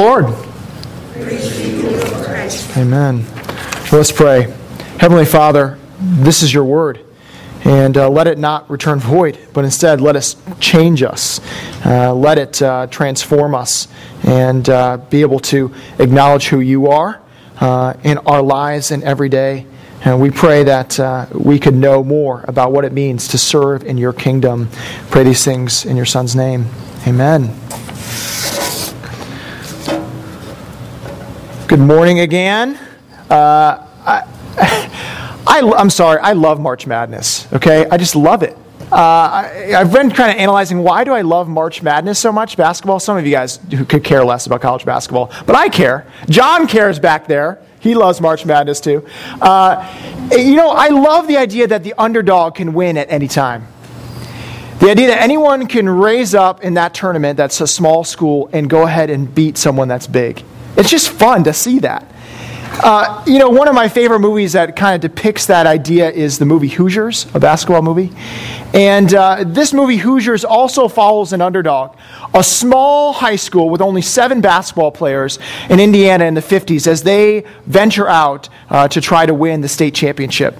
Lord. Amen. Let's pray. Heavenly Father, this is your word. And uh, let it not return void, but instead let us change us. Uh, let it uh, transform us and uh, be able to acknowledge who you are uh, in our lives and every day. And we pray that uh, we could know more about what it means to serve in your kingdom. Pray these things in your Son's name. Amen. Good morning again. Uh, I, I, am sorry, I love March Madness, okay? I just love it. Uh, I, have been kind of analyzing why do I love March Madness so much, basketball? Some of you guys who could care less about college basketball, but I care. John cares back there. He loves March Madness too. Uh, you know, I love the idea that the underdog can win at any time. The idea that anyone can raise up in that tournament that's a small school and go ahead and beat someone that's big. It's just fun to see that. Uh, you know, one of my favorite movies that kind of depicts that idea is the movie Hoosiers, a basketball movie. And uh, this movie, Hoosiers, also follows an underdog, a small high school with only seven basketball players in Indiana in the 50s as they venture out uh, to try to win the state championship.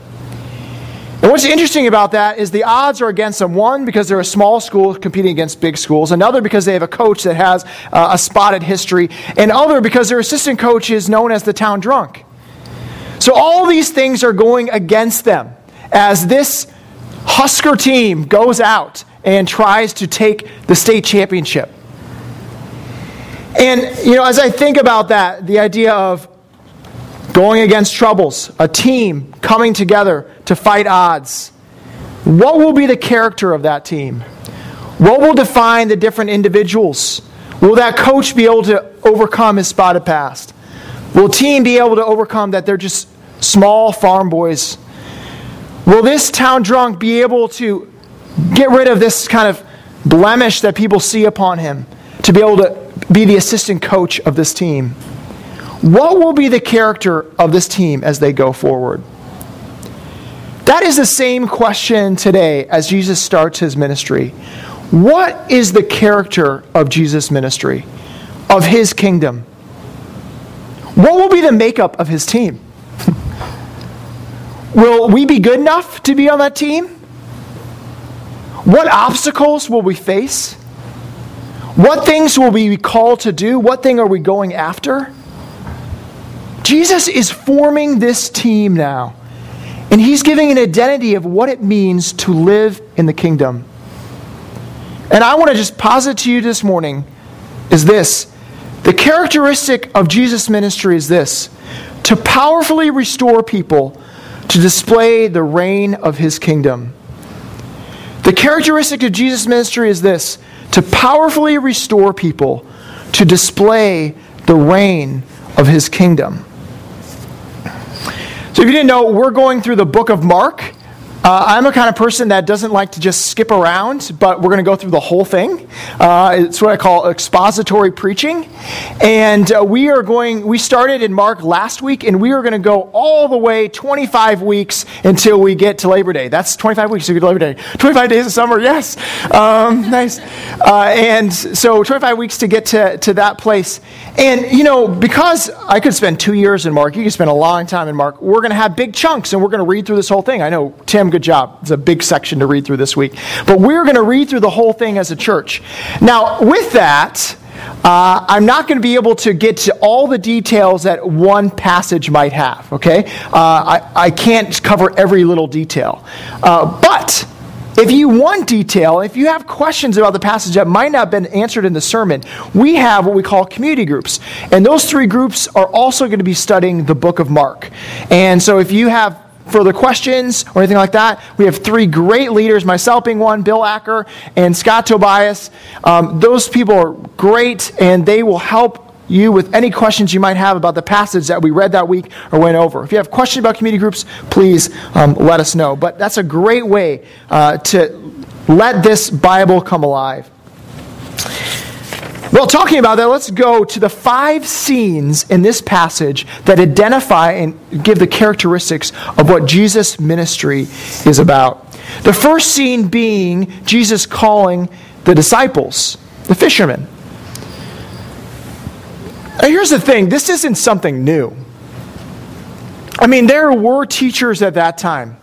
And what's interesting about that is the odds are against them. One, because they're a small school competing against big schools. Another, because they have a coach that has uh, a spotted history. And other, because their assistant coach is known as the town drunk. So all these things are going against them as this Husker team goes out and tries to take the state championship. And, you know, as I think about that, the idea of going against troubles, a team coming together to fight odds. What will be the character of that team? What will define the different individuals? Will that coach be able to overcome his spotted past? Will team be able to overcome that they're just small farm boys? Will this town drunk be able to get rid of this kind of blemish that people see upon him to be able to be the assistant coach of this team? What will be the character of this team as they go forward? That is the same question today as Jesus starts his ministry. What is the character of Jesus' ministry, of his kingdom? What will be the makeup of his team? will we be good enough to be on that team? What obstacles will we face? What things will we be called to do? What thing are we going after? Jesus is forming this team now. And he's giving an identity of what it means to live in the kingdom. And I want to just posit to you this morning is this. The characteristic of Jesus' ministry is this to powerfully restore people to display the reign of his kingdom. The characteristic of Jesus' ministry is this to powerfully restore people to display the reign of his kingdom. So, if you didn't know, we're going through the book of Mark. Uh, I'm a kind of person that doesn't like to just skip around, but we're going to go through the whole thing. Uh, it's what I call expository preaching. And uh, we are going, we started in Mark last week, and we are going to go all the way 25 weeks until we get to Labor Day. That's 25 weeks to get to Labor Day. 25 days of summer, yes. Um, nice. Uh, and so 25 weeks to get to, to that place. And, you know, because I could spend two years in Mark, you could spend a long time in Mark, we're going to have big chunks, and we're going to read through this whole thing. I know Tim job. It's a big section to read through this week. But we're going to read through the whole thing as a church. Now, with that, uh, I'm not going to be able to get to all the details that one passage might have, okay? Uh, I, I can't cover every little detail. Uh, but if you want detail, if you have questions about the passage that might not have been answered in the sermon, we have what we call community groups. And those three groups are also going to be studying the book of Mark. And so if you have further questions or anything like that, we have three great leaders, myself being one, Bill Acker, and Scott Tobias. Um, those people are great, and they will help you with any questions you might have about the passage that we read that week or went over. If you have questions about community groups, please um, let us know. But that's a great way uh, to let this Bible come alive. Well, talking about that, let's go to the five scenes in this passage that identify and give the characteristics of what Jesus' ministry is about. The first scene being Jesus calling the disciples, the fishermen. Now, here's the thing this isn't something new. I mean, there were teachers at that time,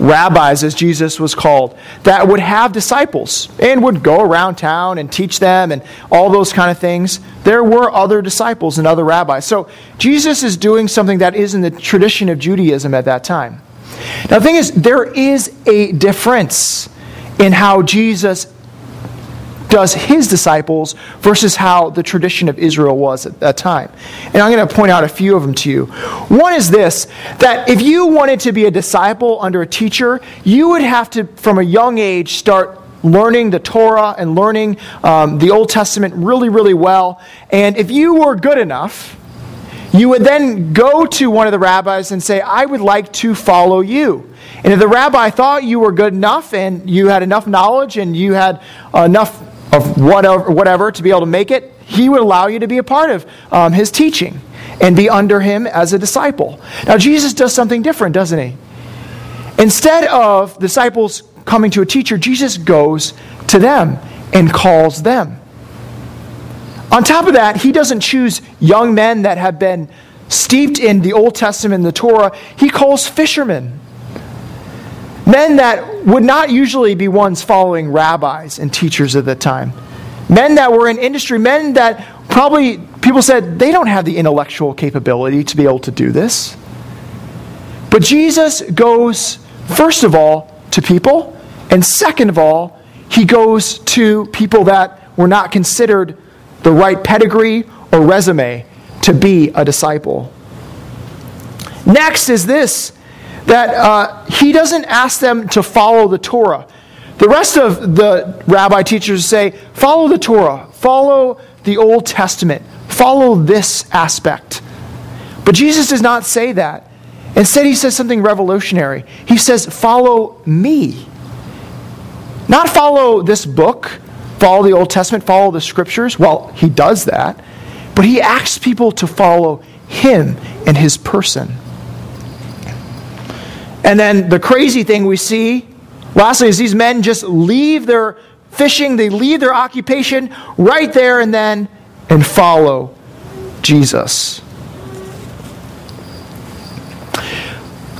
rabbis, as Jesus was called, that would have disciples and would go around town and teach them and all those kind of things. There were other disciples and other rabbis. So Jesus is doing something that is in the tradition of Judaism at that time. Now, the thing is, there is a difference in how Jesus does his disciples versus how the tradition of Israel was at that time. And I'm going to point out a few of them to you. One is this that if you wanted to be a disciple under a teacher, you would have to, from a young age, start learning the Torah and learning um, the Old Testament really, really well. And if you were good enough, you would then go to one of the rabbis and say, I would like to follow you. And if the rabbi thought you were good enough and you had enough knowledge and you had enough of whatever, whatever to be able to make it, he would allow you to be a part of um, his teaching and be under him as a disciple. Now, Jesus does something different, doesn't he? Instead of disciples coming to a teacher, Jesus goes to them and calls them. On top of that, he doesn't choose young men that have been steeped in the Old Testament and the Torah. He calls fishermen. Men that would not usually be ones following rabbis and teachers at the time. Men that were in industry, men that probably people said they don't have the intellectual capability to be able to do this. But Jesus goes, first of all, to people, and second of all, he goes to people that were not considered the right pedigree or resume to be a disciple. Next is this that uh, he doesn't ask them to follow the Torah. The rest of the rabbi teachers say, follow the Torah, follow the Old Testament, follow this aspect. But Jesus does not say that. Instead, he says something revolutionary. He says, follow me. Not follow this book, follow the Old Testament, follow the scriptures. Well, he does that. But he asks people to follow him and his person. And then the crazy thing we see, lastly, is these men just leave their fishing, they leave their occupation right there and then and follow Jesus.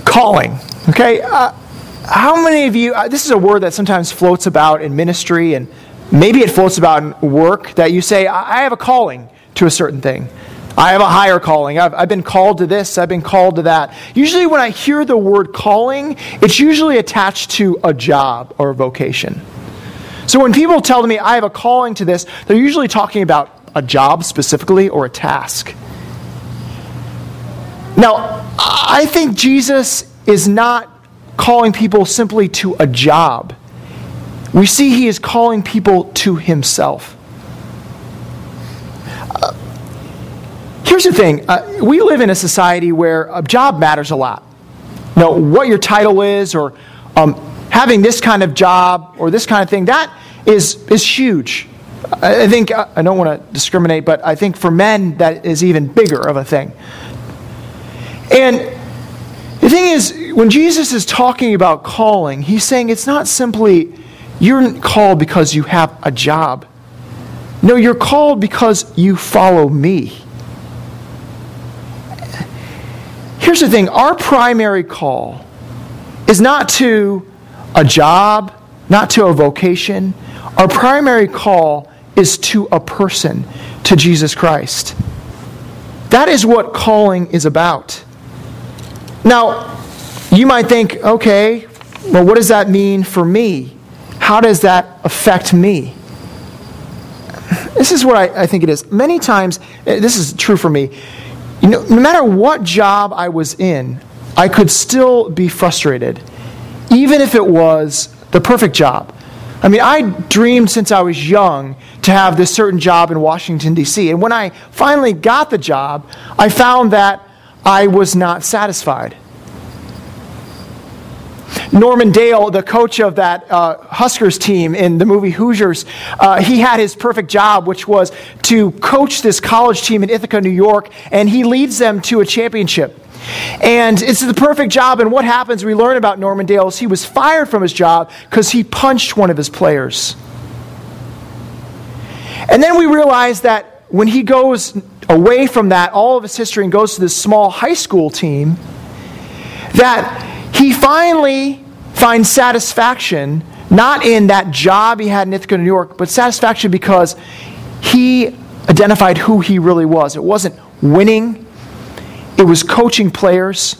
Calling. Okay? Uh, how many of you, uh, this is a word that sometimes floats about in ministry and maybe it floats about in work that you say, I have a calling to a certain thing. I have a higher calling. I've, I've been called to this. I've been called to that. Usually, when I hear the word calling, it's usually attached to a job or a vocation. So, when people tell me I have a calling to this, they're usually talking about a job specifically or a task. Now, I think Jesus is not calling people simply to a job. We see he is calling people to himself. Here's the thing uh, we live in a society where a job matters a lot. You know, what your title is, or um, having this kind of job, or this kind of thing, that is, is huge. I think, uh, I don't want to discriminate, but I think for men, that is even bigger of a thing. And the thing is, when Jesus is talking about calling, he's saying it's not simply you're called because you have a job. No, you're called because you follow me. Here's the thing our primary call is not to a job, not to a vocation. Our primary call is to a person, to Jesus Christ. That is what calling is about. Now, you might think, okay, well, what does that mean for me? How does that affect me? This is what I, I think it is. Many times, eh, this is true for me you know, no matter what job I was in, I could still be frustrated, even if it was the perfect job. I mean, I dreamed since I was young to have this certain job in Washington, D.C. And when I finally got the job, I found that I was not satisfied. Norman Dale, the coach of that uh, Huskers team in the movie Hoosiers, uh, he had his perfect job, which was to coach this college team in Ithaca, New York, and he leads them to a championship. And it's the perfect job. And what happens, we learn about Norman Dale, is he was fired from his job because he punched one of his players. And then we realize that when he goes away from that, all of his history, and goes to this small high school team, that he finally finds satisfaction not in that job he had in Ithaca, New York, but satisfaction because he identified who he really was. It wasn't winning, it was coaching players,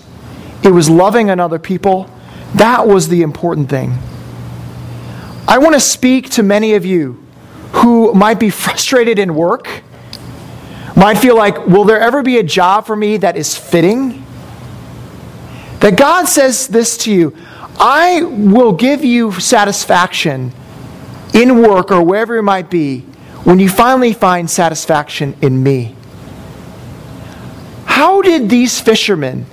it was loving on other people. That was the important thing. I want to speak to many of you who might be frustrated in work, might feel like, will there ever be a job for me that is fitting? That God says this to you I will give you satisfaction in work or wherever it might be when you finally find satisfaction in me. How did these fishermen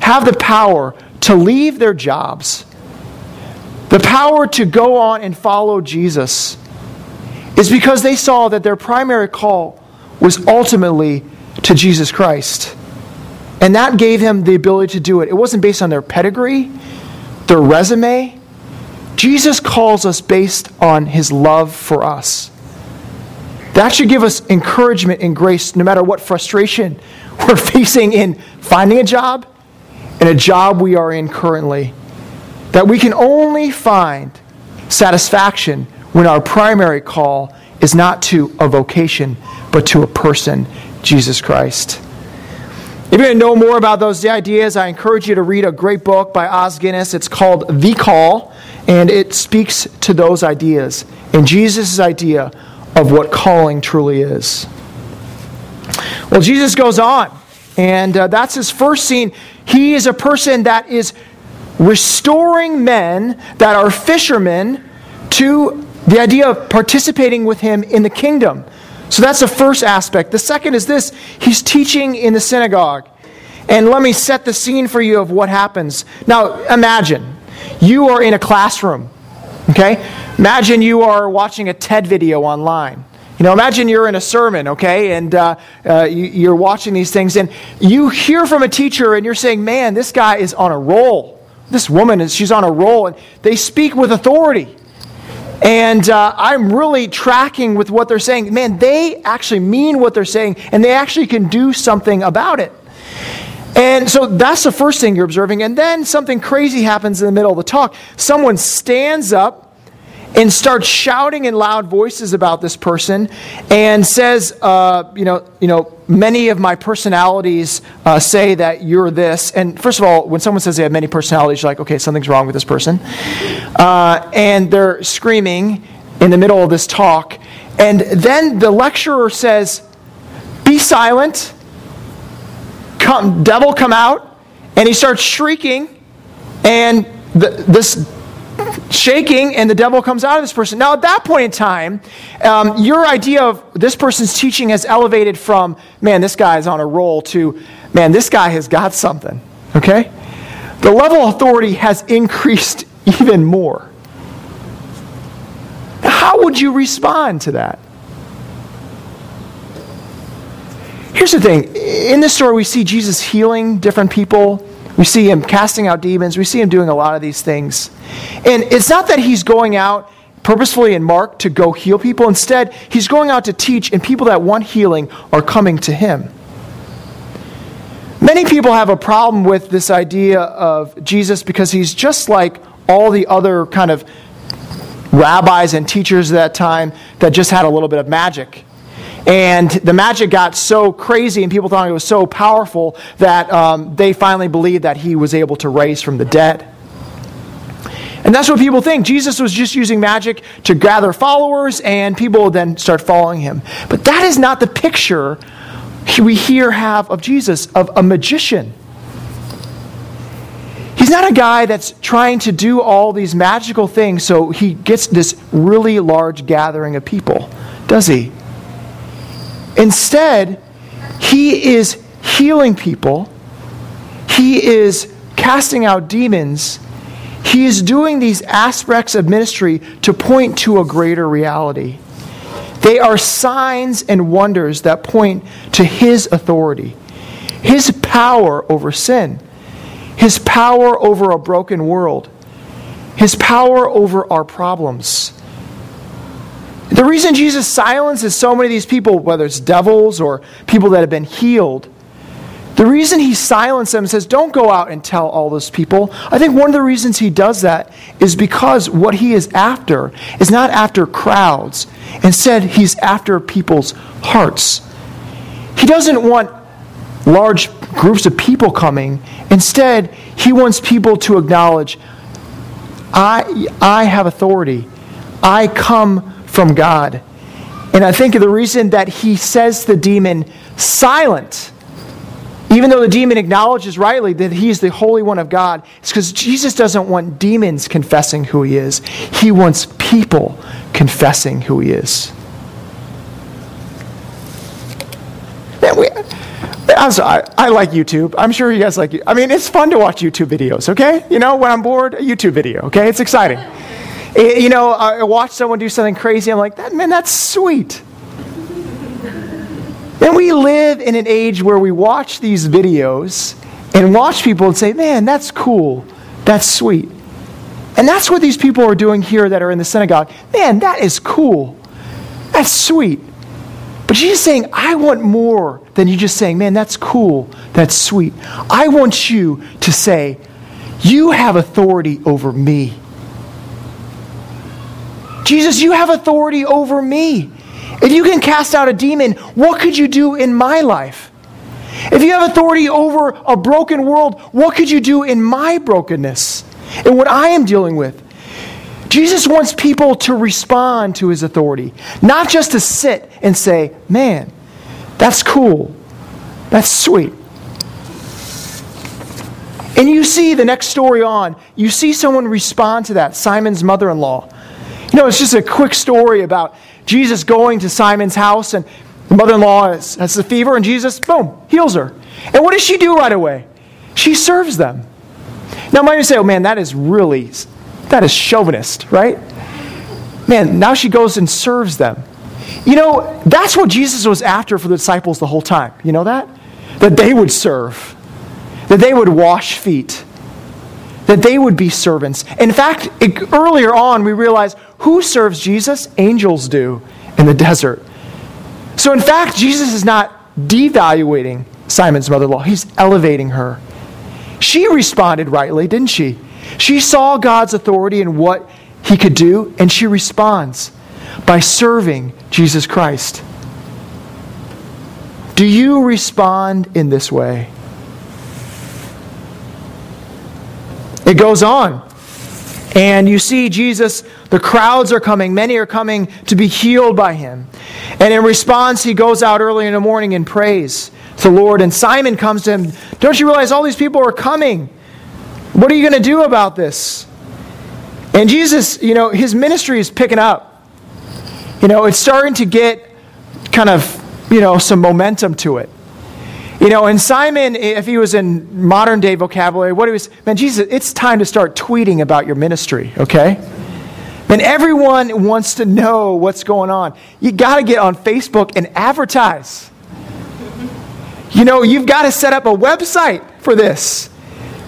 have the power to leave their jobs, the power to go on and follow Jesus? Is because they saw that their primary call was ultimately to Jesus Christ. And that gave them the ability to do it. It wasn't based on their pedigree, their resume. Jesus calls us based on his love for us. That should give us encouragement and grace no matter what frustration we're facing in finding a job and a job we are in currently. That we can only find satisfaction when our primary call is not to a vocation, but to a person, Jesus Christ. If you want to know more about those ideas, I encourage you to read a great book by Os Guinness. It's called The Call, and it speaks to those ideas and Jesus' idea of what calling truly is. Well, Jesus goes on, and uh, that's his first scene. He is a person that is restoring men that are fishermen to the idea of participating with him in the kingdom. So that's the first aspect. The second is this he's teaching in the synagogue. And let me set the scene for you of what happens. Now, imagine you are in a classroom, okay? Imagine you are watching a TED video online. You know, imagine you're in a sermon, okay, and uh, uh, you, are watching these things, and you hear from a teacher, and you're saying, "Man, this guy is on a roll. This woman is she's on a roll," and they speak with authority. And uh, I'm really tracking with what they're saying. Man, they actually mean what they're saying, and they actually can do something about it. And so that's the first thing you're observing. And then something crazy happens in the middle of the talk. Someone stands up and starts shouting in loud voices about this person and says, uh, you, know, you know, many of my personalities uh, say that you're this. And first of all, when someone says they have many personalities, you're like, okay, something's wrong with this person. Uh, and they're screaming in the middle of this talk. And then the lecturer says, be silent. Come, devil, come out. And he starts shrieking. And the, this shaking and the devil comes out of this person. Now, at that point in time, um, your idea of this person's teaching has elevated from, man, this guy is on a roll, to, man, this guy has got something. Okay? The level of authority has increased even more. How would you respond to that? Here's the thing in this story, we see Jesus healing different people we see him casting out demons. We see him doing a lot of these things. And it's not that he's going out purposefully in Mark to go heal people. Instead, he's going out to teach, and people that want healing are coming to him. Many people have a problem with this idea of Jesus because he's just like all the other kind of rabbis and teachers of that time that just had a little bit of magic. And the magic got so crazy and people thought it was so powerful that um, they finally believed that he was able to raise from the dead. And that's what people think. Jesus was just using magic to gather followers, and people would then start following him. But that is not the picture we here have of Jesus, of a magician. He's not a guy that's trying to do all these magical things so he gets this really large gathering of people, does he? Instead, he is healing people, he is casting out demons. He is doing these aspects of ministry to point to a greater reality. They are signs and wonders that point to His authority, His power over sin, His power over a broken world, His power over our problems. The reason Jesus silences so many of these people, whether it's devils or people that have been healed, the reason he silences them and says, Don't go out and tell all those people, I think one of the reasons he does that is because what he is after is not after crowds. Instead, he's after people's hearts. He doesn't want large groups of people coming. Instead, he wants people to acknowledge, I, I have authority. I come from God. And I think the reason that he says the demon silent even though the demon acknowledges rightly that he's the Holy One of God, it's because Jesus doesn't want demons confessing who he is. He wants people confessing who he is. We, I'm I like YouTube. I'm sure you guys like it. I mean, it's fun to watch YouTube videos, okay? You know, when I'm bored, a YouTube video, okay? It's exciting. You know, I watch someone do something crazy. I'm like, that, man, that's sweet. And we live in an age where we watch these videos and watch people and say, man, that's cool. That's sweet. And that's what these people are doing here that are in the synagogue. Man, that is cool. That's sweet. But she's saying, I want more than you just saying, man, that's cool. That's sweet. I want you to say, you have authority over me. Jesus, you have authority over me. If you can cast out a demon, what could you do in my life? If you have authority over a broken world, what could you do in my brokenness and what I am dealing with? Jesus wants people to respond to his authority, not just to sit and say, man, that's cool. That's sweet. And you see the next story on, you see someone respond to that, Simon's mother in law. You know, it's just a quick story about Jesus going to Simon's house, and the mother in law has, has a fever, and Jesus, boom, heals her. And what does she do right away? She serves them. Now, might you say, oh man, that is really, that is chauvinist, right? Man, now she goes and serves them. You know, that's what Jesus was after for the disciples the whole time. You know that? That they would serve, that they would wash feet, that they would be servants. In fact, it, earlier on, we realize who serves Jesus? Angels do in the desert. So, in fact, Jesus is not devaluating Simon's mother in law, he's elevating her. She responded rightly, didn't she? She saw God's authority and what he could do, and she responds by serving Jesus Christ. Do you respond in this way? It goes on. And you see Jesus, the crowds are coming. Many are coming to be healed by him. And in response, he goes out early in the morning and prays to the Lord. And Simon comes to him, Don't you realize all these people are coming? What are you going to do about this? And Jesus, you know, his ministry is picking up. You know, it's starting to get kind of, you know, some momentum to it. You know, and Simon, if he was in modern day vocabulary, what he was, man, Jesus, it's time to start tweeting about your ministry, okay? And everyone wants to know what's going on. You got to get on Facebook and advertise. You know, you've got to set up a website for this.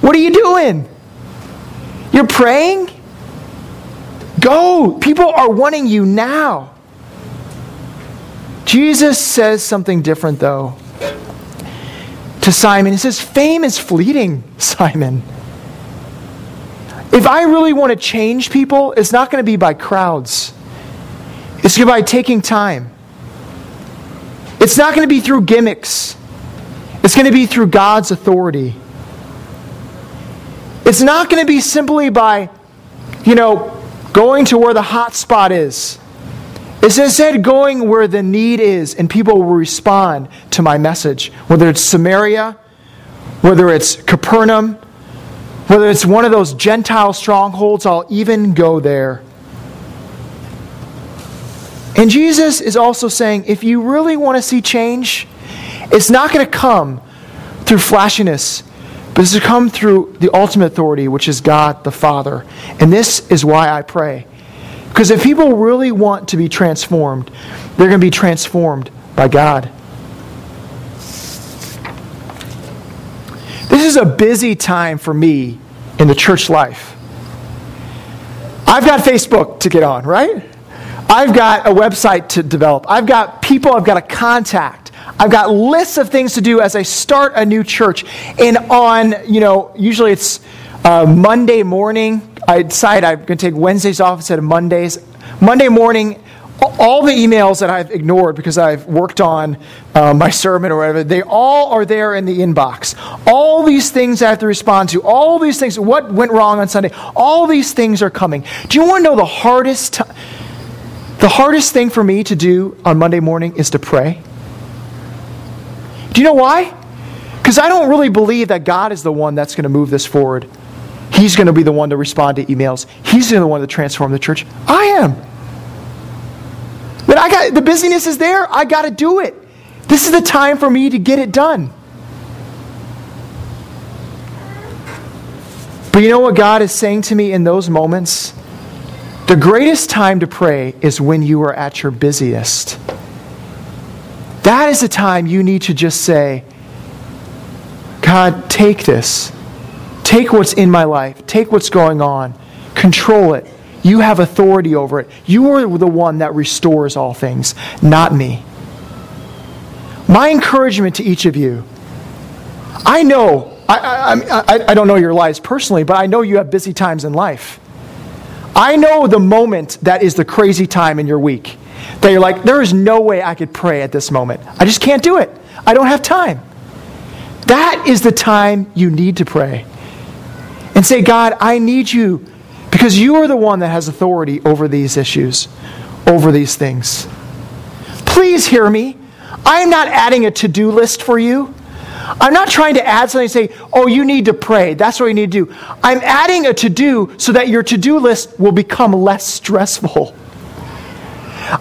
What are you doing? You're praying? Go. People are wanting you now. Jesus says something different, though to Simon. He says, Fame is fleeting, Simon. If I really want to change people, it's not going to be by crowds, it's going to be by taking time. It's not going to be through gimmicks, it's going to be through God's authority. It's not going to be simply by, you know, going to where the hot spot is. It's instead going where the need is, and people will respond to my message. Whether it's Samaria, whether it's Capernaum, whether it's one of those Gentile strongholds, I'll even go there. And Jesus is also saying if you really want to see change, it's not going to come through flashiness, but it's to come through the ultimate authority, which is God the Father. And this is why I pray. Because if people really want to be transformed, they're going to be transformed by God. Is a busy time for me in the church life. I've got Facebook to get on, right? I've got a website to develop. I've got people I've got to contact. I've got lists of things to do as I start a new church. And on, you know, usually it's uh, Monday morning. I decide I'm going to take Wednesdays off instead of Mondays. Monday morning, all the emails that I've ignored because I've worked on uh, my sermon or whatever, they all are there in the inbox. All these things I have to respond to, all these things, what went wrong on Sunday, all these things are coming. Do you want to know the hardest, t- the hardest thing for me to do on Monday morning is to pray? Do you know why? Because I don't really believe that God is the one that's going to move this forward. He's going to be the one to respond to emails. He's the one to transform the church. I am. But I got the busyness is there. I got to do it. This is the time for me to get it done. But you know what God is saying to me in those moments? The greatest time to pray is when you are at your busiest. That is the time you need to just say, God, take this. Take what's in my life. Take what's going on. Control it. You have authority over it. You are the one that restores all things, not me. My encouragement to each of you I know, I, I, I, I, don't know your lives personally, but I know you have busy times in life. I know the moment that is the crazy time in your week that you're like, there is no way I could pray at this moment. I just can't do it. I don't have time. That is the time you need to pray. And say, God, I need you because you are the one that has authority over these issues, over these things. Please hear me. I am not adding a to do list for you. I'm not trying to add something and say, oh, you need to pray. That's what you need to do. I'm adding a to do so that your to do list will become less stressful.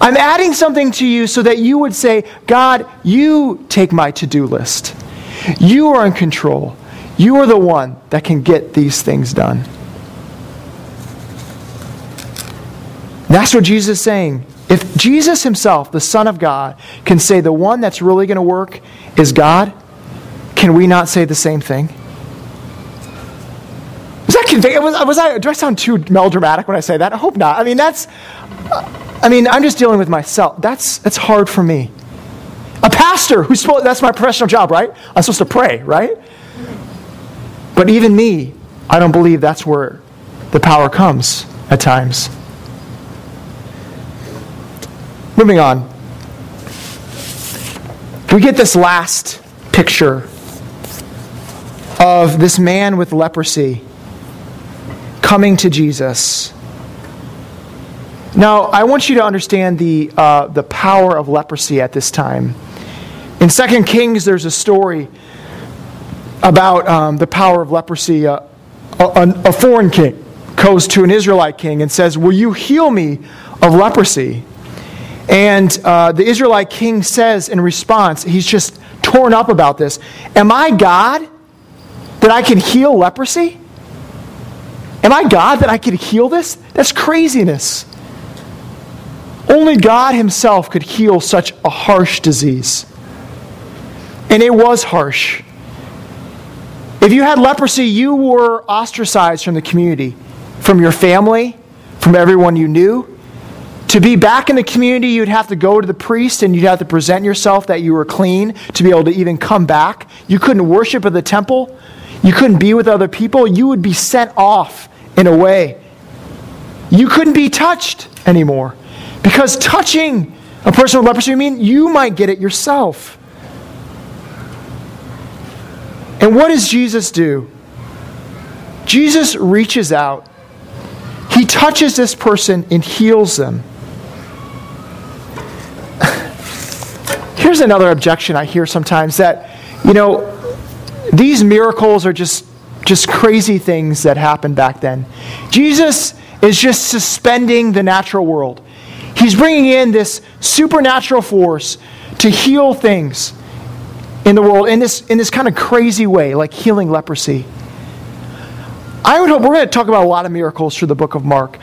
I'm adding something to you so that you would say, God, you take my to do list. You are in control. You are the one that can get these things done. That's what Jesus is saying. If Jesus himself, the Son of God, can say the one that's really going to work is God, can we not say the same thing? Was that convey- was, was I, do I sound too melodramatic when I say that? I hope not. I mean, that's, I mean, I'm just dealing with myself. That's, that's hard for me. A pastor who's supposed, that's my professional job, right? I'm supposed to pray, right? But even me, I don't believe that's where the power comes at times. Moving on. We get this last picture of this man with leprosy coming to Jesus. Now, I want you to understand the, uh, the power of leprosy at this time. In 2 Kings, there's a story about um, the power of leprosy. Uh, a, a foreign king goes to an Israelite king and says, Will you heal me of leprosy? And uh, the Israelite king says in response, he's just torn up about this Am I God that I can heal leprosy? Am I God that I can heal this? That's craziness. Only God Himself could heal such a harsh disease. And it was harsh. If you had leprosy, you were ostracized from the community, from your family, from everyone you knew. To be back in the community, you'd have to go to the priest and you'd have to present yourself that you were clean to be able to even come back. You couldn't worship at the temple. You couldn't be with other people. You would be sent off in a way. You couldn't be touched anymore. Because touching a person with leprosy, I mean, you might get it yourself. And what does Jesus do? Jesus reaches out, he touches this person and heals them. Here's another objection I hear sometimes that, you know, these miracles are just, just crazy things that happened back then. Jesus is just suspending the natural world. He's bringing in this supernatural force to heal things in the world in this, in this kind of crazy way, like healing leprosy. I would hope we're going to talk about a lot of miracles through the book of Mark.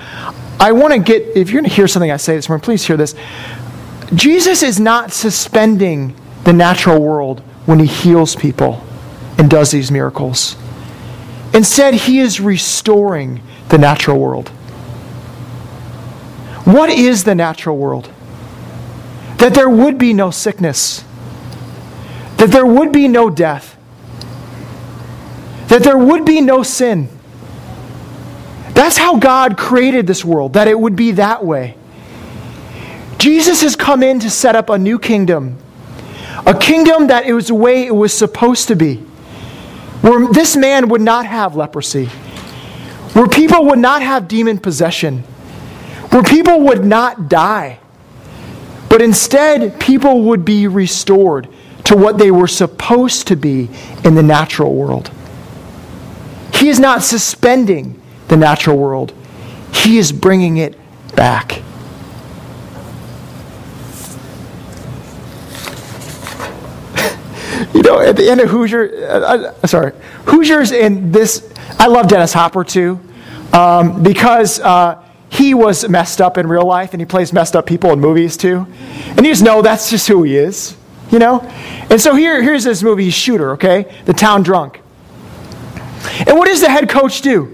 I want to get, if you're going to hear something I say this morning, please hear this. Jesus is not suspending the natural world when he heals people and does these miracles. Instead, he is restoring the natural world. what is the natural world? That there would be no sickness, that there would be no death, that there would be no sin. That's how God created this world, that it would be that way. Jesus has come in to set up a new kingdom, a kingdom that it was the way it was supposed to be, where this man would not have leprosy, where people would not have demon possession, where people would not die, but instead people would be restored to what they were supposed to be in the natural world. He is not suspending the natural world, He is bringing it back. You know, at the end of Hoosier, uh, uh, sorry, Hoosiers in this, I love Dennis Hopper too, um, because uh, he was messed up in real life and he plays messed up people in movies too. And you just know that's just who he is, you know? And so here, here's this movie, Shooter, okay? The town drunk. And what does the head coach do?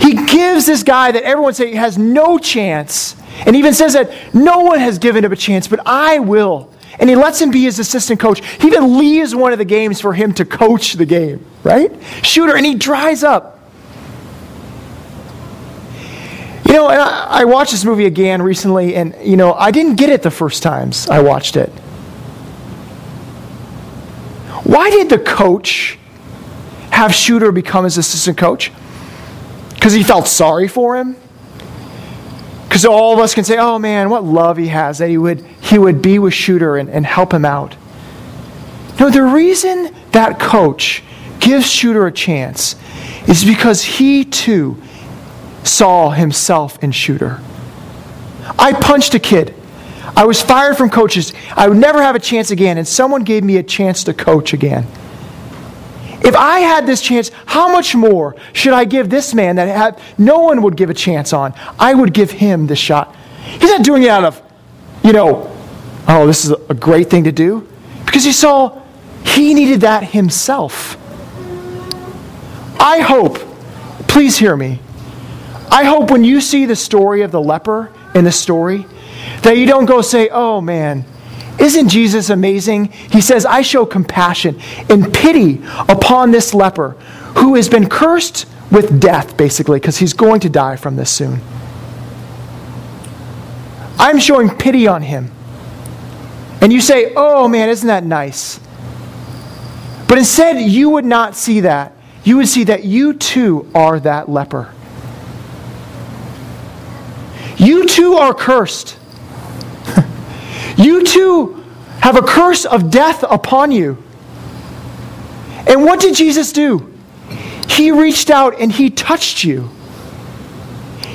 He gives this guy that everyone say has no chance, and even says that no one has given him a chance, but I will. And he lets him be his assistant coach. He even leaves one of the games for him to coach the game, right? Shooter, and he dries up. You know, I, I watched this movie again recently, and, you know, I didn't get it the first times I watched it. Why did the coach have Shooter become his assistant coach? Because he felt sorry for him? Because all of us can say, oh man, what love he has that he would, he would be with Shooter and, and help him out. No, the reason that coach gives Shooter a chance is because he too saw himself in Shooter. I punched a kid. I was fired from coaches. I would never have a chance again, and someone gave me a chance to coach again. If I had this chance, how much more should I give this man that no one would give a chance on? I would give him the shot. He's not doing it out of, you know, oh, this is a great thing to do. Because he saw he needed that himself. I hope, please hear me, I hope when you see the story of the leper in the story, that you don't go say, oh man, isn't Jesus amazing? He says, I show compassion and pity upon this leper who has been cursed with death, basically, because he's going to die from this soon. I'm showing pity on him. And you say, oh man, isn't that nice? But instead, you would not see that. You would see that you too are that leper. You too are cursed. You too have a curse of death upon you. And what did Jesus do? He reached out and he touched you.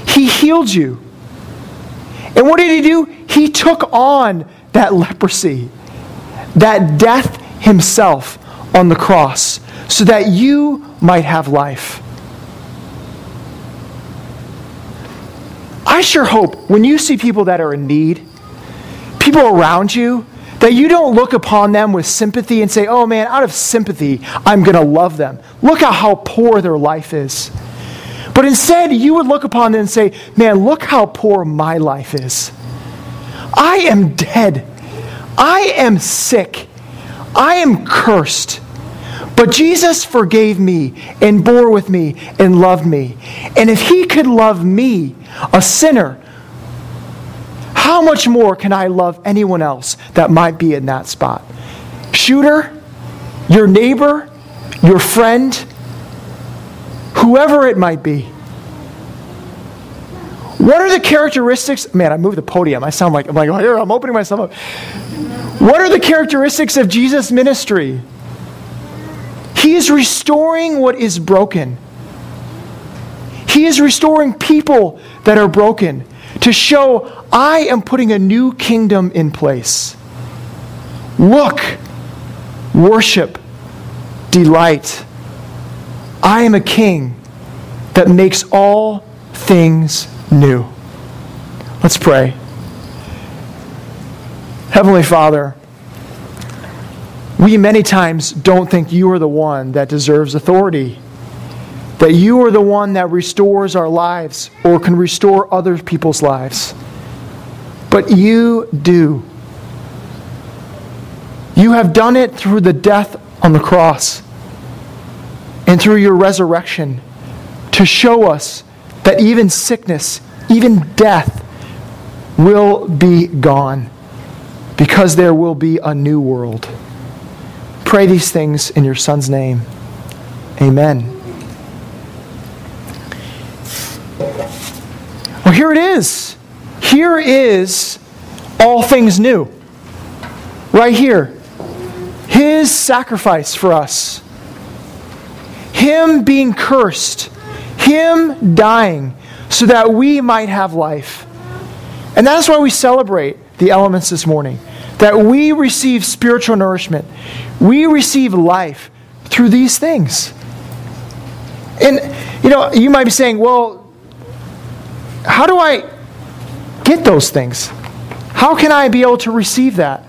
He healed you. And what did he do? He took on that leprosy, that death himself on the cross, so that you might have life. I sure hope when you see people that are in need, people around you, that you don't look upon them with sympathy and say, oh man, out of sympathy, I'm going to love them. Look at how poor their life is. But instead, you would look upon them and say, man, look how poor my life is. I am dead. I am sick. I am cursed. But Jesus forgave me and bore with me and loved me. And if he could love me, a sinner, how much more can I love anyone else that might be in that spot? Shooter, your neighbor, your friend, whoever it might be. What are the characteristics? Man, I moved the podium. I sound like I'm like, here, I'm opening myself up. What are the characteristics of Jesus' ministry? He is restoring what is broken. He is restoring people that are broken to show I am putting a new kingdom in place. Look, worship, delight. I am a king that makes all things new. Let's pray. Heavenly Father, we many times don't think you are the one that deserves authority that you are the one that restores our lives or can restore other people's lives. but you do. You have done it through the death on the cross and through your resurrection to show us that even sickness, even death, will be gone because there will be a new world. Pray these things in your Son's name. Amen. Here it is. Here is all things new. Right here. His sacrifice for us. Him being cursed. Him dying so that we might have life. And that's why we celebrate the elements this morning. That we receive spiritual nourishment. We receive life through these things. And, you know, you might be saying, well, how do I get those things? How can I be able to receive that?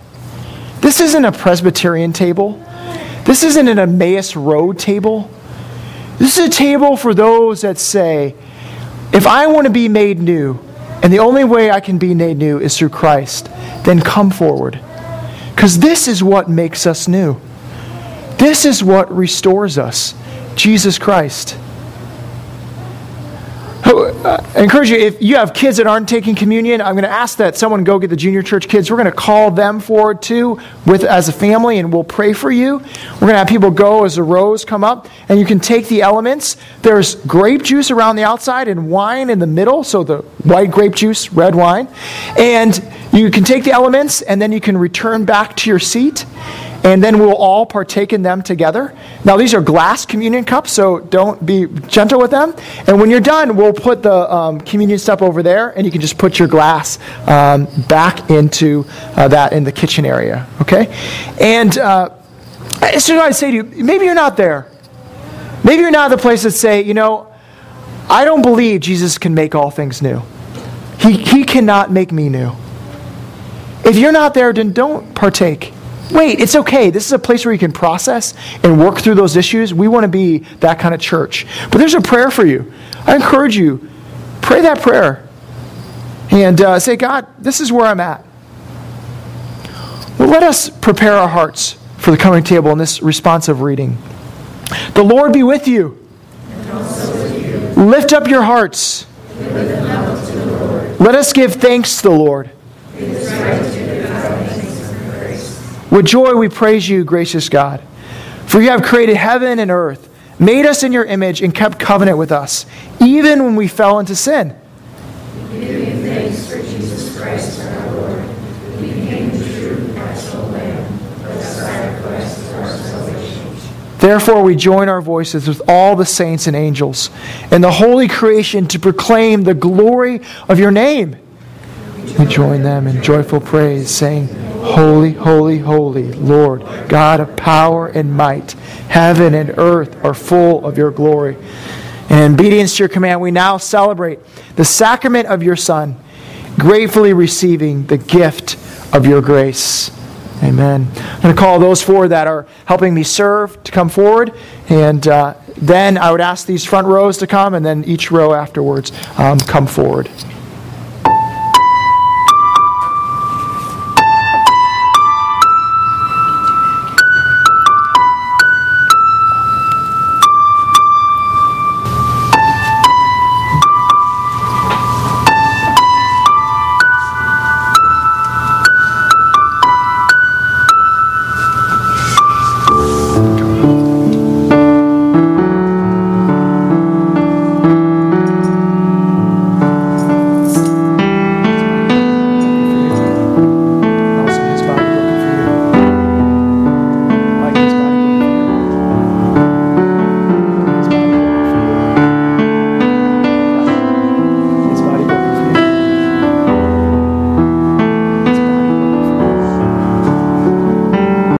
This isn't a Presbyterian table. This isn't an Emmaus Road table. This is a table for those that say, if I want to be made new, and the only way I can be made new is through Christ, then come forward. Because this is what makes us new. This is what restores us Jesus Christ. I encourage you, if you have kids that aren't taking communion, I'm going to ask that someone go get the junior church kids. We're going to call them forward too with, as a family, and we'll pray for you. We're going to have people go as the rows come up, and you can take the elements. There's grape juice around the outside and wine in the middle, so the white grape juice, red wine. And you can take the elements, and then you can return back to your seat and then we'll all partake in them together. Now, these are glass communion cups, so don't be gentle with them. And when you're done, we'll put the um, communion stuff over there, and you can just put your glass um, back into uh, that in the kitchen area, okay? And uh, so I'd say to you, maybe you're not there. Maybe you're not the place that say, you know, I don't believe Jesus can make all things new. He, he cannot make me new. If you're not there, then don't partake. Wait, it's okay. This is a place where you can process and work through those issues. We want to be that kind of church. But there's a prayer for you. I encourage you, pray that prayer and uh, say, God, this is where I'm at. Well, let us prepare our hearts for the coming table in this responsive reading. The Lord be with you. With you. Lift up your hearts. Let us give thanks to the Lord. With joy we praise you, gracious God. For you have created heaven and earth, made us in your image, and kept covenant with us, even when we fell into sin. We give you thanks for Jesus Christ our Lord. He became the true Passover Lamb, the sacrifice for our salvation. Therefore, we join our voices with all the saints and angels and the holy creation to proclaim the glory of your name. We join them in joyful praise, saying, Holy, holy, holy, Lord, God of power and might. Heaven and earth are full of your glory. In obedience to your command, we now celebrate the sacrament of your Son, gratefully receiving the gift of your grace. Amen. I'm going to call those four that are helping me serve to come forward. And uh, then I would ask these front rows to come, and then each row afterwards um, come forward.